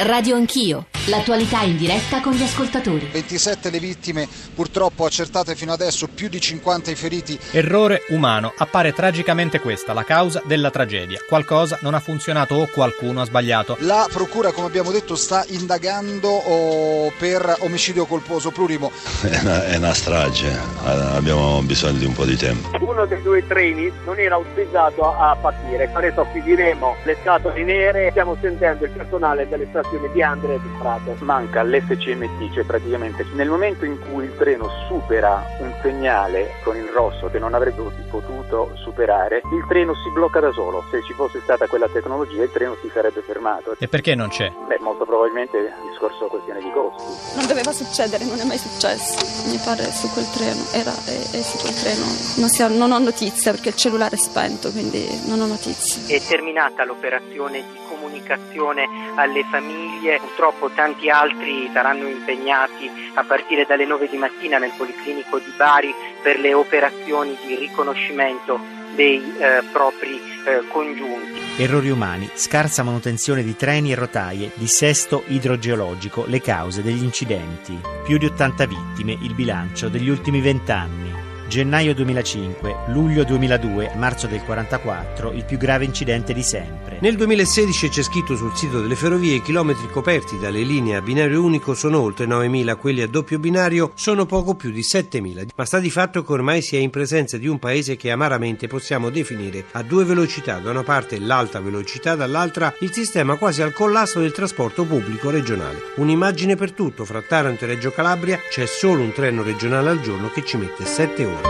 Radio Anch'io, l'attualità in diretta con gli ascoltatori. 27 le vittime, purtroppo accertate fino adesso, più di 50 i feriti. Errore umano. Appare tragicamente questa la causa della tragedia. Qualcosa non ha funzionato o qualcuno ha sbagliato. La procura, come abbiamo detto, sta indagando oh, per omicidio colposo plurimo. È una, è una strage, abbiamo bisogno di un po' di tempo. Uno dei due treni non era autorizzato a partire. Adesso acquisiremo le scatole nere, stiamo sentendo il personale delle stazioni di Andrea e di Prato. Manca l'SCMT, cioè praticamente nel momento in cui il treno supera un segnale con il rosso che non avrebbe potuto superare, il treno si blocca da solo. Se ci fosse stata quella tecnologia il treno si sarebbe fermato. E perché non c'è? Beh, molto probabilmente il discorso questione di costi. Non doveva succedere, non è mai successo. Mi pare su quel treno, era è, è su quel treno. Non, si ha, non ho notizia perché il cellulare è spento, quindi non ho notizie. È terminata l'operazione di comunicazione alle famiglie, purtroppo tanti altri saranno impegnati a partire dalle 9 di mattina nel Policlinico di Bari per le operazioni di riconoscimento dei eh, propri eh, congiunti. Errori umani, scarsa manutenzione di treni e rotaie, dissesto idrogeologico, le cause degli incidenti. Più di 80 vittime, il bilancio degli ultimi vent'anni. Gennaio 2005, luglio 2002, marzo del 44, il più grave incidente di sempre. Nel 2016 c'è scritto sul sito delle ferrovie i chilometri coperti dalle linee a binario unico sono oltre 9.000, quelli a doppio binario sono poco più di 7.000. Ma sta di fatto che ormai si è in presenza di un paese che amaramente possiamo definire a due velocità, da una parte l'alta velocità, dall'altra il sistema quasi al collasso del trasporto pubblico regionale. Un'immagine per tutto, fra Taranto e Reggio Calabria c'è solo un treno regionale al giorno che ci mette 7 ore.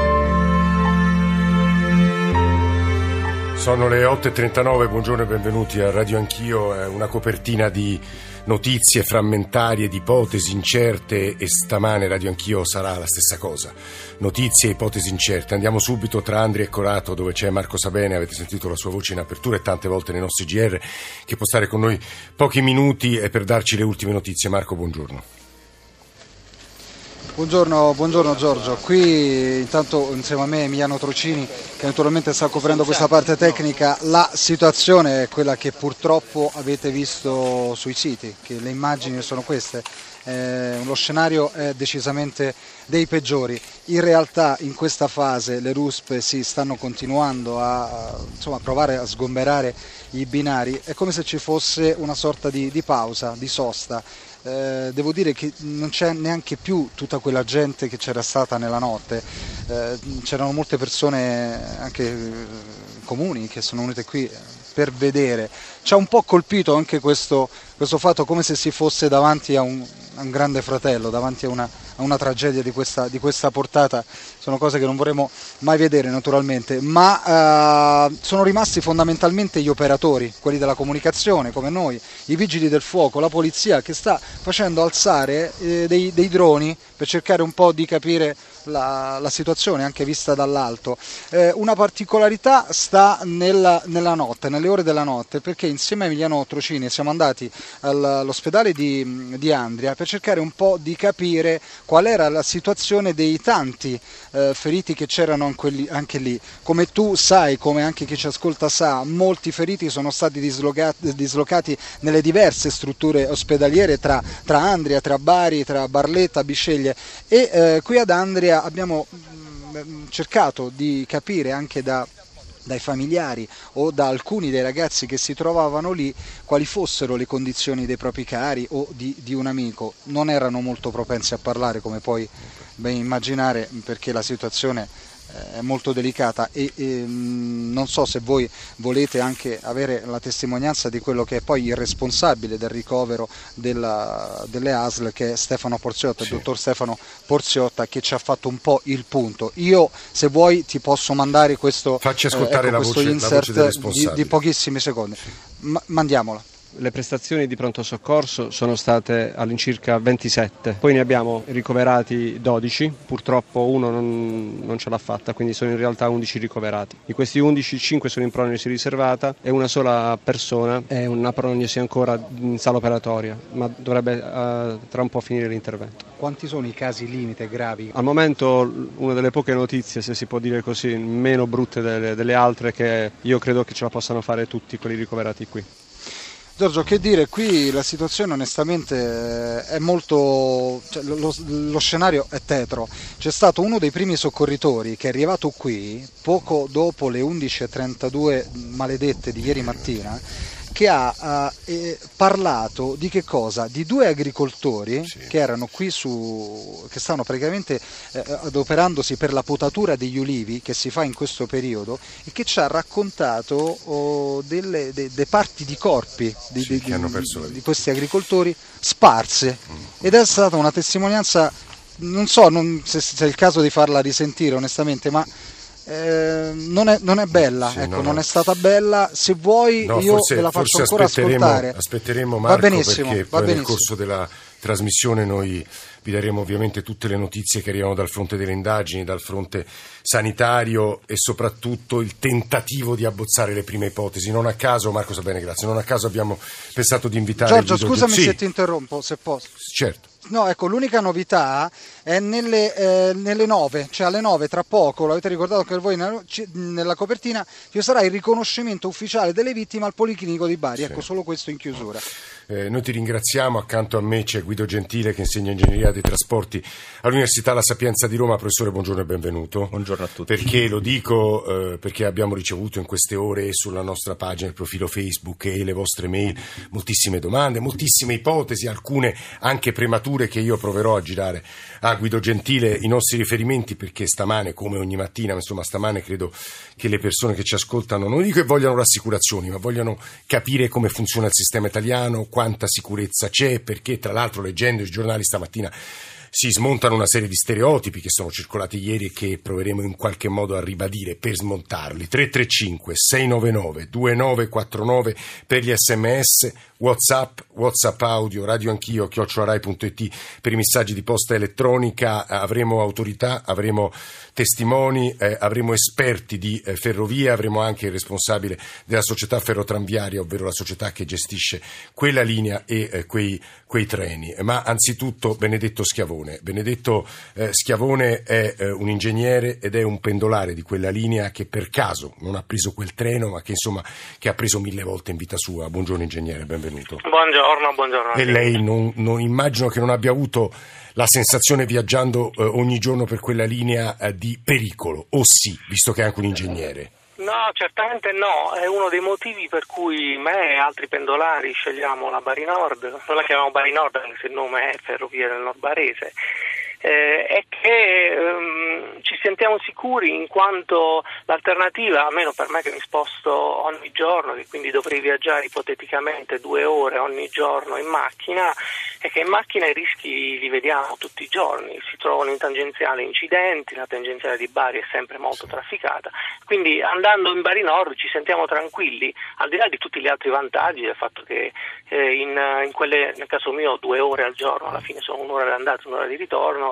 Sono le 8.39, buongiorno e benvenuti a Radio Anch'io, una copertina di notizie frammentarie, di ipotesi incerte e stamane Radio Anch'io sarà la stessa cosa. Notizie e ipotesi incerte. Andiamo subito tra Andri e Corato dove c'è Marco Sabene, avete sentito la sua voce in apertura e tante volte nei nostri GR che può stare con noi pochi minuti e per darci le ultime notizie. Marco, buongiorno. Buongiorno, buongiorno, Giorgio, qui intanto insieme a me Emiliano Trocini che naturalmente sta coprendo questa parte tecnica, la situazione è quella che purtroppo avete visto sui siti, che le immagini sono queste, eh, lo scenario è decisamente dei peggiori, in realtà in questa fase le ruspe si stanno continuando a insomma, provare a sgomberare i binari, è come se ci fosse una sorta di, di pausa, di sosta eh, devo dire che non c'è neanche più tutta quella gente che c'era stata nella notte, eh, c'erano molte persone anche eh, comuni che sono venute qui per vedere. Ci ha un po' colpito anche questo, questo fatto come se si fosse davanti a un, a un grande fratello, davanti a una, a una tragedia di questa, di questa, portata, sono cose che non vorremmo mai vedere naturalmente, ma eh, sono rimasti fondamentalmente gli operatori, quelli della comunicazione come noi, i vigili del fuoco, la polizia che sta facendo alzare eh, dei, dei droni per cercare un po' di capire la, la, situazione anche vista dall'alto. Eh, una particolarità sta nella, nella, notte, nelle ore della notte, perché insieme a Emiliano Trocini siamo andati all'ospedale di, di Andria per cercare un po' di capire qual era la situazione dei tanti eh, feriti che c'erano anche lì. Come tu sai, come anche chi ci ascolta sa, molti feriti sono stati dislocati, dislocati nelle diverse strutture ospedaliere tra, tra, Andria, tra Bari, tra Barletta, Bisceglie e eh, qui ad Andria abbiamo mh, mm, cercato di capire anche da dai familiari o da alcuni dei ragazzi che si trovavano lì quali fossero le condizioni dei propri cari o di, di un amico. Non erano molto propensi a parlare come puoi ben immaginare perché la situazione è molto delicata e, e non so se voi volete anche avere la testimonianza di quello che è poi il responsabile del ricovero della, delle ASL che è Stefano Porziotta, sì. il dottor Stefano Porziotta che ci ha fatto un po' il punto. Io se vuoi ti posso mandare questo, Facci ascoltare eh, ecco, questo voce, insert di, di, pochissimi secondi. Ma, mandiamola. Le prestazioni di pronto soccorso sono state all'incirca 27, poi ne abbiamo ricoverati 12, purtroppo uno non, non, ce l'ha fatta, quindi sono in realtà 11 ricoverati. Di questi 11, 5 sono in prognosi riservata e una sola persona è una prognosi ancora in sala operatoria, ma dovrebbe uh, tra un po' finire l'intervento. Quanti sono i casi limite gravi? Al momento una delle poche notizie, se si può dire così, meno brutte delle, delle altre che io credo che ce la possano fare tutti quelli ricoverati qui. Giorgio, che dire, qui la situazione onestamente è molto... Cioè, lo, lo, scenario è tetro. C'è stato uno dei primi soccorritori che è arrivato qui poco dopo le 11.32 maledette di ieri mattina che ha eh, parlato di che cosa? Di due agricoltori sì. che erano qui su, che stanno praticamente eh, adoperandosi per la potatura degli ulivi che si fa in questo periodo e che ci ha raccontato oh, delle de, de parti di corpi di, sì, di, di, questi agricoltori sparse mm. ed è stata una testimonianza, non so non, se, se è il caso di farla risentire onestamente, ma eh, non, è, non, è, bella, sì, ecco, no, non no. è stata bella. Se vuoi, no, io forse, la faccio ancora aspetteremo, ascoltare. Aspetteremo Marco va benissimo, perché va poi benissimo. nel corso della trasmissione noi vi daremo ovviamente tutte le notizie che arrivano dal fronte delle indagini, dal fronte sanitario e soprattutto il tentativo di abbozzare le prime ipotesi. Non a caso, Marco Sabene, grazie, non a caso abbiamo pensato di invitare Giorgio, scusami sì. se ti interrompo, se posso. Certo. No, ecco, l'unica novità è nelle, eh, nelle 9, cioè alle 9 tra poco, l'avete ricordato anche voi nella, nella, copertina, ci sarà il riconoscimento ufficiale delle vittime al Policlinico di Bari, sì. ecco solo questo in chiusura. Eh, noi ti ringraziamo, accanto a me c'è Guido Gentile che insegna ingegneria dei trasporti all'Università La Sapienza di Roma. Professore, buongiorno e benvenuto. Buongiorno a tutti. Perché lo dico? Eh, perché abbiamo ricevuto in queste ore sulla nostra pagina, il profilo Facebook e le vostre mail moltissime domande, moltissime ipotesi, alcune anche premature che io proverò a girare a Guido Gentile i nostri riferimenti perché stamane, come ogni mattina, insomma stamane credo che le persone che ci ascoltano non dico che vogliano rassicurazioni, ma vogliano capire come funziona il sistema italiano, quanta sicurezza c'è, perché tra l'altro leggendo i giornali stamattina si smontano una serie di stereotipi che sono circolati ieri e che proveremo in qualche modo a ribadire per smontarli. 335 699 2949 per gli sms, whatsapp, whatsapp audio, radio anch'io, chiocciorai.it per i messaggi di posta elettronica. Avremo autorità, avremo testimoni, eh, avremo esperti di eh, ferrovie, avremo anche il responsabile della società ferrotranviaria, ovvero la società che gestisce quella linea e eh, quei, quei, treni. Ma anzitutto Benedetto Schiavone. Benedetto eh, Schiavone è eh, un ingegnere ed è un pendolare di quella linea che per caso non ha preso quel treno, ma che insomma che ha preso mille volte in vita sua. Buongiorno ingegnere, benvenuto. Buongiorno, buongiorno. E lei non, non, immagino che non abbia avuto la sensazione viaggiando eh, ogni giorno per quella linea eh, di pericolo, o sì, visto che è anche un ingegnere? No, certamente no, è uno dei motivi per cui me e altri pendolari scegliamo la Bari Nord, non la chiamiamo Bari Nord anche se il nome è Ferrovia del Nord Barese, eh, è che ehm, ci sentiamo sicuri in quanto l'alternativa, almeno per me che mi sposto ogni giorno, che quindi dovrei viaggiare ipoteticamente due ore ogni giorno in macchina, è che in macchina i rischi li vediamo tutti i giorni, si trovano in tangenziale incidenti, la tangenziale di Bari è sempre molto trafficata, quindi andando in Bari Nord ci sentiamo tranquilli, al di là di tutti gli altri vantaggi del fatto che eh, in, in quelle, nel caso mio due ore al giorno, alla fine sono un'ora di andata e un'ora di ritorno,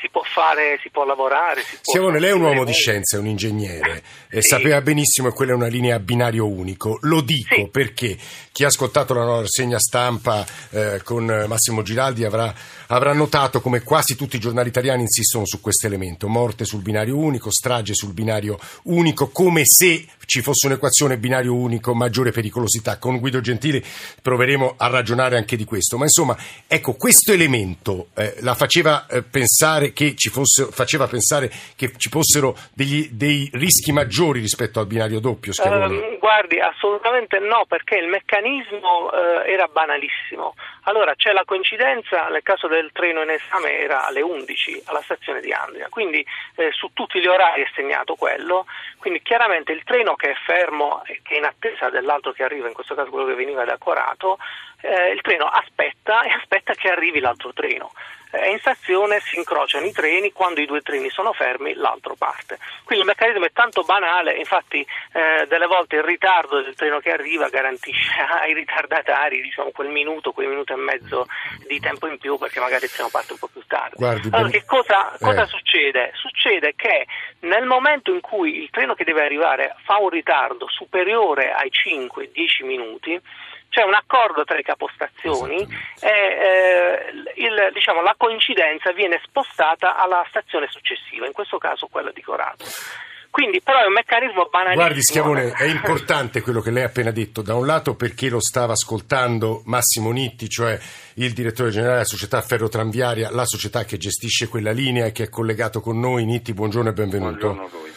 si può fare, si può lavorare. Si può lei è un uomo di scienza, è un ingegnere, sì. e sapeva benissimo che quella è una linea a binario unico. Lo dico sì. perché chi ha ascoltato la nuova rassegna stampa eh, con Massimo Giraldi avrà, avrà, notato come quasi tutti i giornali italiani insistono su questo elemento: morte sul binario unico, strage sul binario unico, come se ci fosse un'equazione binario unico, maggiore pericolosità. Con Guido Gentili proveremo a ragionare anche di questo. Ma insomma, ecco, questo elemento eh, la faceva eh, pensare che ci fosse, faceva pensare che ci fossero degli, dei rischi maggiori rispetto al binario doppio, uh, guardi, assolutamente no, perché il meccanismo uh, era banalissimo. Allora, c'è la coincidenza, nel caso del treno in esame era alle 11 alla stazione di Andria, quindi eh, su tutti gli orari è segnato quello, quindi chiaramente il treno che è fermo, che è in attesa dell'altro che arriva, in questo caso quello che veniva da Corato, eh, il treno aspetta e aspetta che arrivi l'altro treno e in stazione si incrociano i treni, quando i due treni sono fermi l'altro parte. Quindi il meccanismo è tanto banale, infatti eh, delle volte il ritardo del treno che arriva garantisce ai ritardatari diciamo, quel minuto, quel minuto e mezzo di tempo in più perché magari il treno parte un po' più tardi. Guardi, allora che cosa, cosa eh. succede? Succede che nel momento in cui il treno che deve arrivare fa un ritardo superiore ai 5-10 minuti, c'è un accordo tra le capostazioni e eh, il il, diciamo, la coincidenza viene spostata alla stazione successiva, in questo caso quella di Corato. Quindi però è un meccanismo banalissimo. Guardi Schiavone, è importante quello che lei ha appena detto, da un lato perché lo stava ascoltando Massimo Nitti, cioè il direttore generale della società Ferrotranviaria, la società che gestisce quella linea e che è collegato con noi. Nitti, buongiorno e benvenuto. Buongiorno a voi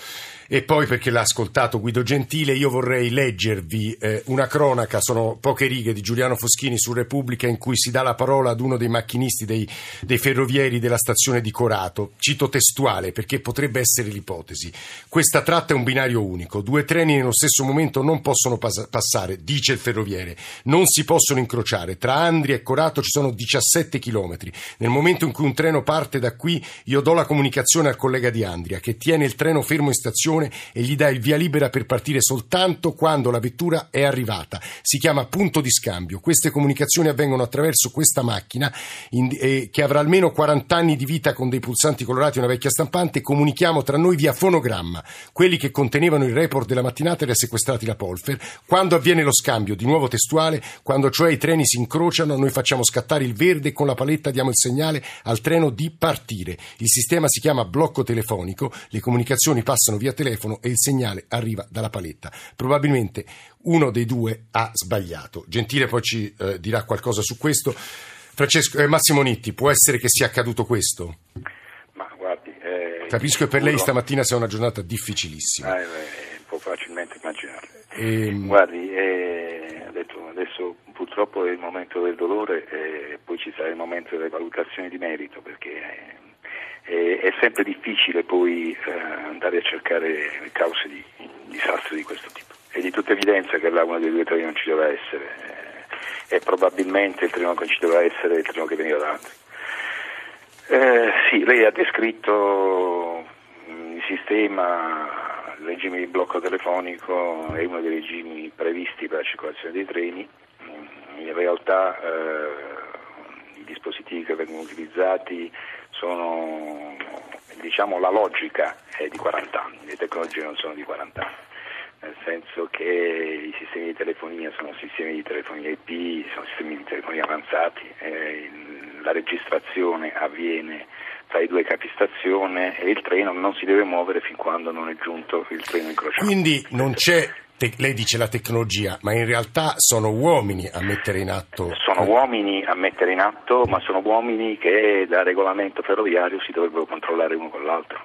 e poi perché l'ha ascoltato Guido Gentile, io vorrei leggervi eh, una cronaca, sono poche righe di Giuliano Foschini su Repubblica in cui si dà la parola ad uno dei macchinisti dei, dei ferrovieri della stazione di Corato. Cito testuale perché potrebbe essere l'ipotesi. Questa tratta è un binario unico, due treni nello stesso momento non possono pas- passare, dice il ferroviere, non si possono incrociare. Tra Andria e Corato ci sono 17 chilometri. Nel momento in cui un treno parte da qui, io do la comunicazione al collega di Andria che tiene il treno fermo in stazione e gli dà il via libera per partire soltanto quando la vettura è arrivata. Si chiama punto di scambio. Queste comunicazioni avvengono attraverso questa macchina in, eh, che avrà almeno 40 anni di vita con dei pulsanti colorati e una vecchia stampante. Comunichiamo tra noi via fonogramma. Quelli che contenevano il report della mattinata li ha sequestrati la Polfer. Quando avviene lo scambio, di nuovo testuale, quando cioè i treni si incrociano, noi facciamo scattare il verde e con la paletta diamo il segnale al treno di partire. Il sistema si chiama blocco telefonico, le comunicazioni passano via telefono telefono e il segnale arriva dalla paletta. Probabilmente uno dei due ha sbagliato. Gentile poi ci eh, dirà qualcosa su questo. Francesco, eh, Massimo Nitti, può essere che sia accaduto questo? Ma guardi, eh, Capisco che per lei stamattina sia una giornata difficilissima. Eh, può facilmente immaginare. Ehm, guardi, eh, detto, adesso purtroppo è il momento del dolore e poi ci sarà il momento delle valutazioni di merito perché e è sempre difficile poi eh, andare a cercare le cause di, disastri di questo tipo. È di tutta evidenza che là uno dei due treni non ci doveva essere eh, e probabilmente il treno che ci doveva essere è il treno che veniva da altri. Eh, sì, lei ha descritto mm, il sistema, il regime di blocco telefonico è uno dei regimi previsti per la circolazione dei treni. Mm, in realtà eh, i dispositivi che vengono utilizzati sono, diciamo, la logica è di 40 anni, le tecnologie non sono di 40 anni, nel senso che i sistemi di telefonia sono sistemi di telefonia IP, sono sistemi di telefonia avanzati, eh, la registrazione avviene tra i due capistazione e il treno non si deve muovere fin quando non è giunto il treno incrociato. Quindi non c'è te- lei dice la tecnologia, ma in realtà sono uomini a mettere in atto. Sono uomini a mettere in atto, ma sono uomini che da regolamento ferroviario si dovrebbero controllare uno con l'altro.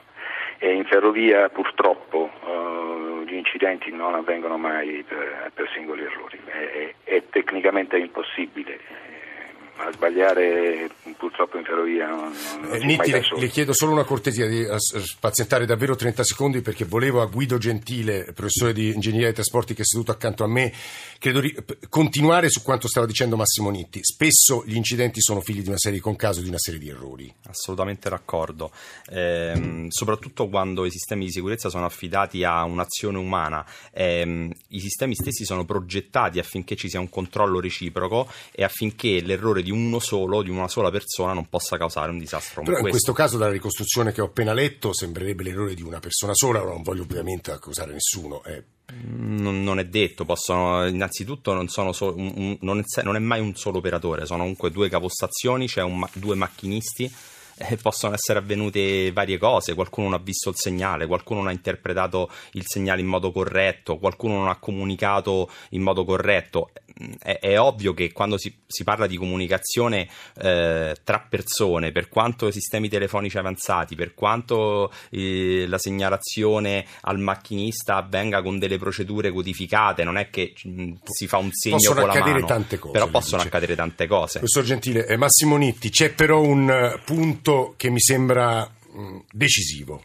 E in ferrovia purtroppo uh, gli incidenti non avvengono mai per, per singoli errori, è, è, è tecnicamente impossibile a sbagliare purtroppo in ferrovia non, non eh, Nitti, le, le, chiedo solo una cortesia di spazientare davvero 30 secondi perché volevo a Guido Gentile, professore di ingegneria dei trasporti che è seduto accanto a me, credo di continuare su quanto stava dicendo Massimo Nitti. Spesso gli incidenti sono figli di una serie di concaso, di una serie di errori. Assolutamente d'accordo, ehm, soprattutto quando i sistemi di sicurezza sono affidati a un'azione umana. Ehm, I sistemi stessi sono progettati affinché ci sia un controllo reciproco e affinché l'errore di uno solo, di una sola persona, non possa causare un disastro Però in questo caso, dalla ricostruzione che ho appena letto, sembrerebbe l'errore di una persona sola, non voglio ovviamente accusare nessuno. Eh. Non, non, è detto, possono, innanzitutto non, so, un, un, non, è, non, è, mai un solo operatore, sono comunque due capostazioni, c'è un, due macchinisti eh, possono essere avvenute varie cose, qualcuno non ha visto il segnale, qualcuno non ha interpretato il segnale in modo corretto, qualcuno non ha comunicato in modo corretto. È, è ovvio che quando si, si parla di comunicazione eh, tra persone, per quanto sistemi telefonici avanzati, per quanto eh, la segnalazione al macchinista avvenga con delle procedure codificate, non è che mh, mm, si fa un segno possono con la mano, tante cose, però possono dice. accadere tante cose. Professor Gentile, eh, Massimo Nitti, c'è però un uh, punto punto che mi sembra mh, decisivo.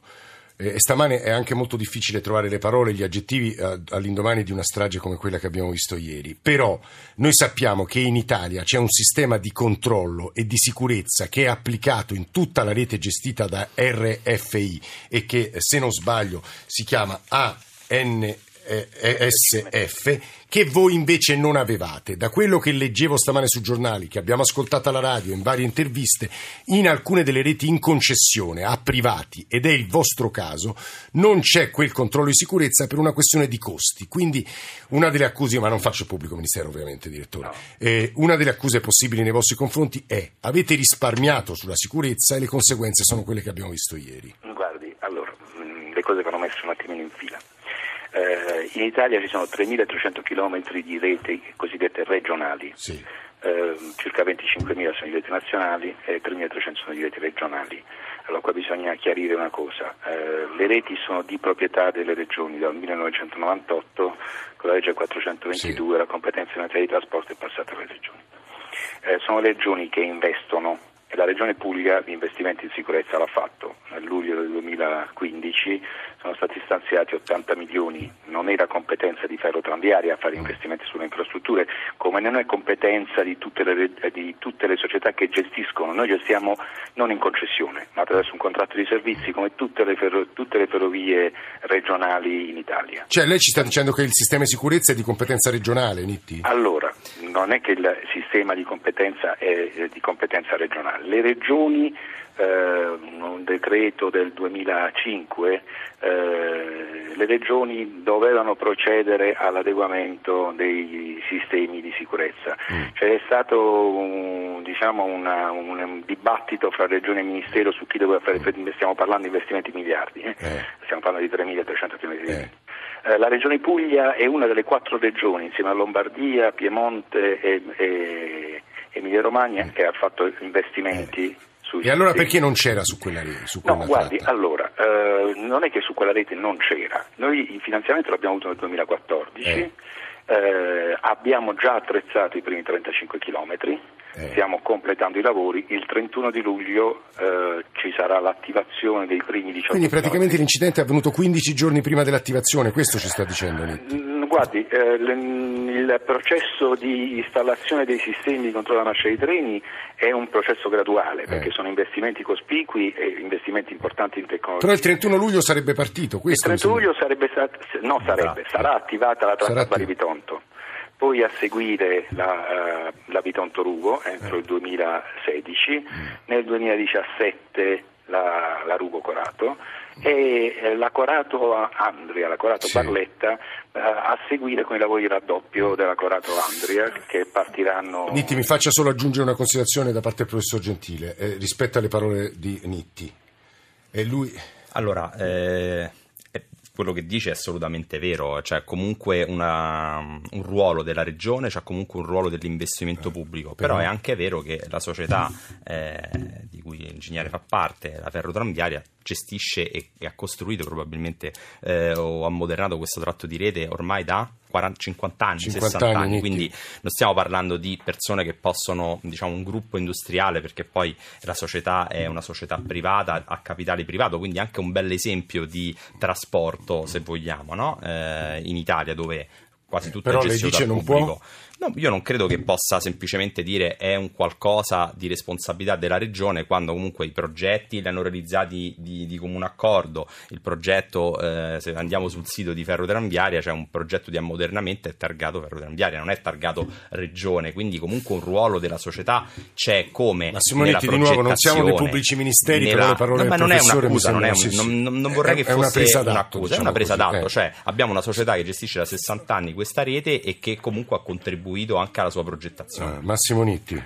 E stamane è anche molto difficile trovare le parole, gli aggettivi eh, all'indomani di una strage come quella che abbiamo visto ieri. Però noi sappiamo che in Italia c'è un sistema di controllo e di sicurezza che è applicato in tutta la rete gestita da RFI e che, se non sbaglio, si chiama AN SF che voi invece non avevate. Da quello che leggevo stamane sui giornali, che abbiamo ascoltato alla radio, in varie interviste, in alcune delle reti in concessione a privati, ed è il vostro caso, non c'è quel controllo di sicurezza per una questione di costi. Quindi una delle accuse, ma non faccio il pubblico ministero ovviamente, direttore, no. eh, una delle accuse possibili nei vostri confronti è avete risparmiato sulla sicurezza e le conseguenze sono quelle che abbiamo visto ieri. Guardi, allora, le cose vanno messe un attimino in fila. In Italia ci sono 3.300 km di reti cosiddette regionali, sì. eh, circa 25.000 sono i reti nazionali e 3.300 sono i reti regionali. Allora qua bisogna chiarire una cosa, eh, le reti sono di proprietà delle regioni dal 1998 con la legge 422 sì. la competenza in materia di trasporto è passata alle regioni. Eh, sono le regioni che investono e la Regione Puglia gli investimenti in sicurezza l'ha fatto. Nel luglio del 2015 sono stati stanziati 80 milioni, non era competenza di Ferro Tranviaria fare investimenti sulle infrastrutture, come non è competenza di tutte, le, di tutte le società che gestiscono, noi gestiamo non in concessione, ma attraverso un contratto di servizi come tutte le, ferro, tutte le ferrovie regionali in Italia. Cioè lei ci sta dicendo che il sistema di sicurezza è di competenza regionale, Nitti? Allora, non è che il sistema di competenza è di competenza regionale le regioni, eh, un decreto del 2005, eh, le regioni dovevano procedere all'adeguamento dei sistemi di sicurezza. Mm. C'è stato un, diciamo una, un, dibattito fra regione e ministero su chi doveva fare, stiamo parlando di investimenti miliardi, eh? Eh. stiamo parlando di 3.300 km di eh. eh, la regione Puglia è una delle quattro regioni, insieme a Lombardia, Piemonte e, e Emilia Romagna che ha fatto investimenti sui E allora perché non c'era su quella rete? Su no, guardi, tratta? allora, eh, non è che su quella rete non c'era, noi il finanziamento l'abbiamo avuto nel 2014, eh. Eh, abbiamo già attrezzato i primi 35 chilometri, eh. stiamo completando i lavori, il 31 di luglio eh, ci sarà l'attivazione dei primi 18 Quindi praticamente chilometri. l'incidente è avvenuto 15 giorni prima dell'attivazione, questo ci sta dicendo Nitti? Guardi, eh, il processo di installazione dei sistemi di controllo della marcia dei treni è un processo graduale, perché sono investimenti cospicui e investimenti importanti in tecnologia. Però il 31 luglio sarebbe partito, questo Il 31 luglio sarebbe, no, sarebbe, sarà attivata la tratta Bari-Vitonto poi a seguire la, uh, la Bitonto Rugo entro eh. il 2016, mm. nel 2017 la, la Rugo Corato e eh, la Corato Andria, la Corato sì. Barletta eh, a seguire con i lavori di raddoppio della Corato Andria che partiranno. Nitti, mi faccia solo aggiungere una considerazione da parte del professor Gentile eh, rispetto alle parole di Nitti. E lui... Allora, eh, quello che dice è assolutamente vero, c'è comunque una, un ruolo della regione, c'è comunque un ruolo dell'investimento pubblico, però, è anche vero che la società eh, di cui l'ingegnere fa parte, la ferrotranviaria, gestisce e, e, ha costruito probabilmente eh, o ammodernato questo tratto di rete ormai da 40, 50 anni, 50 60 anni, quindi non stiamo parlando di persone che possono, diciamo, un gruppo industriale perché poi la società è una società privata, a capitale privato, quindi anche un bel esempio di trasporto, se vogliamo, no? eh, in Italia dove quasi tutto Però è gestito dice non pubblico. può No, io non credo che possa semplicemente dire è un qualcosa di responsabilità della regione quando comunque i progetti li hanno realizzati di, di comune accordo. Il progetto, eh, se andiamo sul sito di Ferrotranviaria, c'è un progetto di ammodernamento è targato Ferrotranviaria, non è targato regione, quindi comunque un ruolo della società c'è come. Ma Simonetti, di nuovo, non siamo dei pubblici ministeri, nella... però le parole no, ma non è un'accusa, non, è un, non, non, vorrei è, che fosse una presa d'atto, un'accusa, diciamo è una presa d'atto, eh. cioè abbiamo una società che gestisce da 60 anni questa rete e che comunque ha contribuito contribuito anche alla sua progettazione. Ah, Massimo Nitti.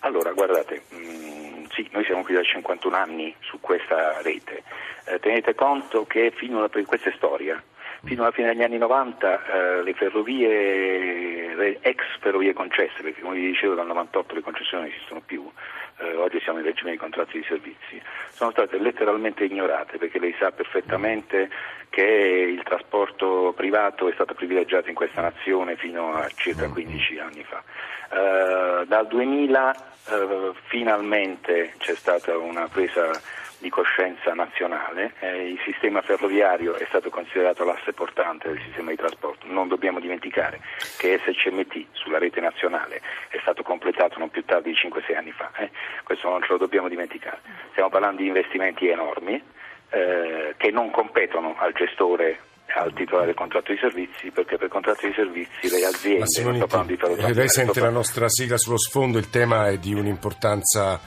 Allora, guardate, mh, mm, sì, noi siamo qui da 51 anni su questa rete. Eh, tenete conto che fino a, questa è storia. Fino alla fine degli anni 90 eh, le ferrovie, le ex ferrovie concesse, perché come vi dicevo dal 98 le concessioni non esistono più, eh, oggi siamo in regime di contratti di servizi, sono state letteralmente ignorate perché lei sa perfettamente che il trasporto privato è stato privilegiato in questa nazione fino a circa 15 mm-hmm. anni fa. Eh, dal 2000 eh, finalmente c'è stata una presa di coscienza nazionale, eh, il sistema ferroviario è stato considerato l'asse portante del sistema di trasporto. Non dobbiamo dimenticare che SCMT sulla rete nazionale è stato completato non più tardi di 5-6 anni fa, eh. questo non ce lo dobbiamo dimenticare. Stiamo parlando di investimenti enormi eh, che non competono al gestore al titolare del contratto di servizi perché per contratto di servizi le aziende non sto parlando di lei sente la nostra sigla sullo sfondo, il tema è di un'importanza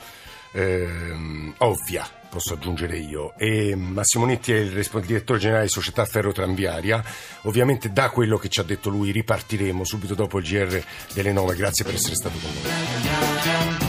ehm, ovvia posso aggiungere io. E Massimo Nitti è il, il direttore generale di Società Ferro Tranviaria. Ovviamente da quello che ci ha detto lui ripartiremo subito dopo il GR delle 9. Grazie per essere stato con noi.